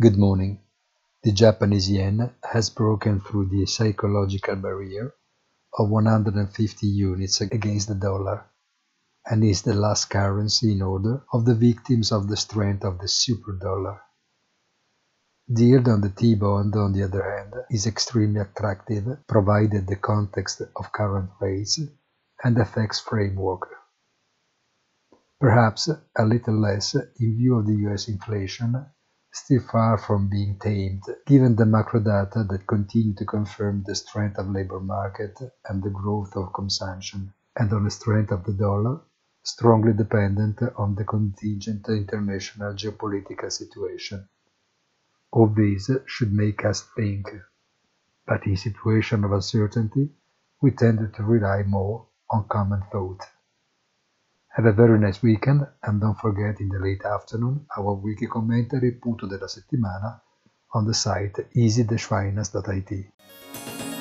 Good morning. The Japanese yen has broken through the psychological barrier of 150 units against the dollar and is the last currency in order of the victims of the strength of the super dollar. The yield on the T-bond, on the other hand, is extremely attractive provided the context of current rates and FX framework. Perhaps a little less in view of the US inflation still far from being tamed, given the macro data that continue to confirm the strength of labor market and the growth of consumption, and on the strength of the dollar, strongly dependent on the contingent international geopolitical situation. All this should make us think, but in situation of uncertainty, we tend to rely more on common thought. Have a very nice weekend and don't forget in the late afternoon our weekly commentary punto della settimana on the site easy-finance.it.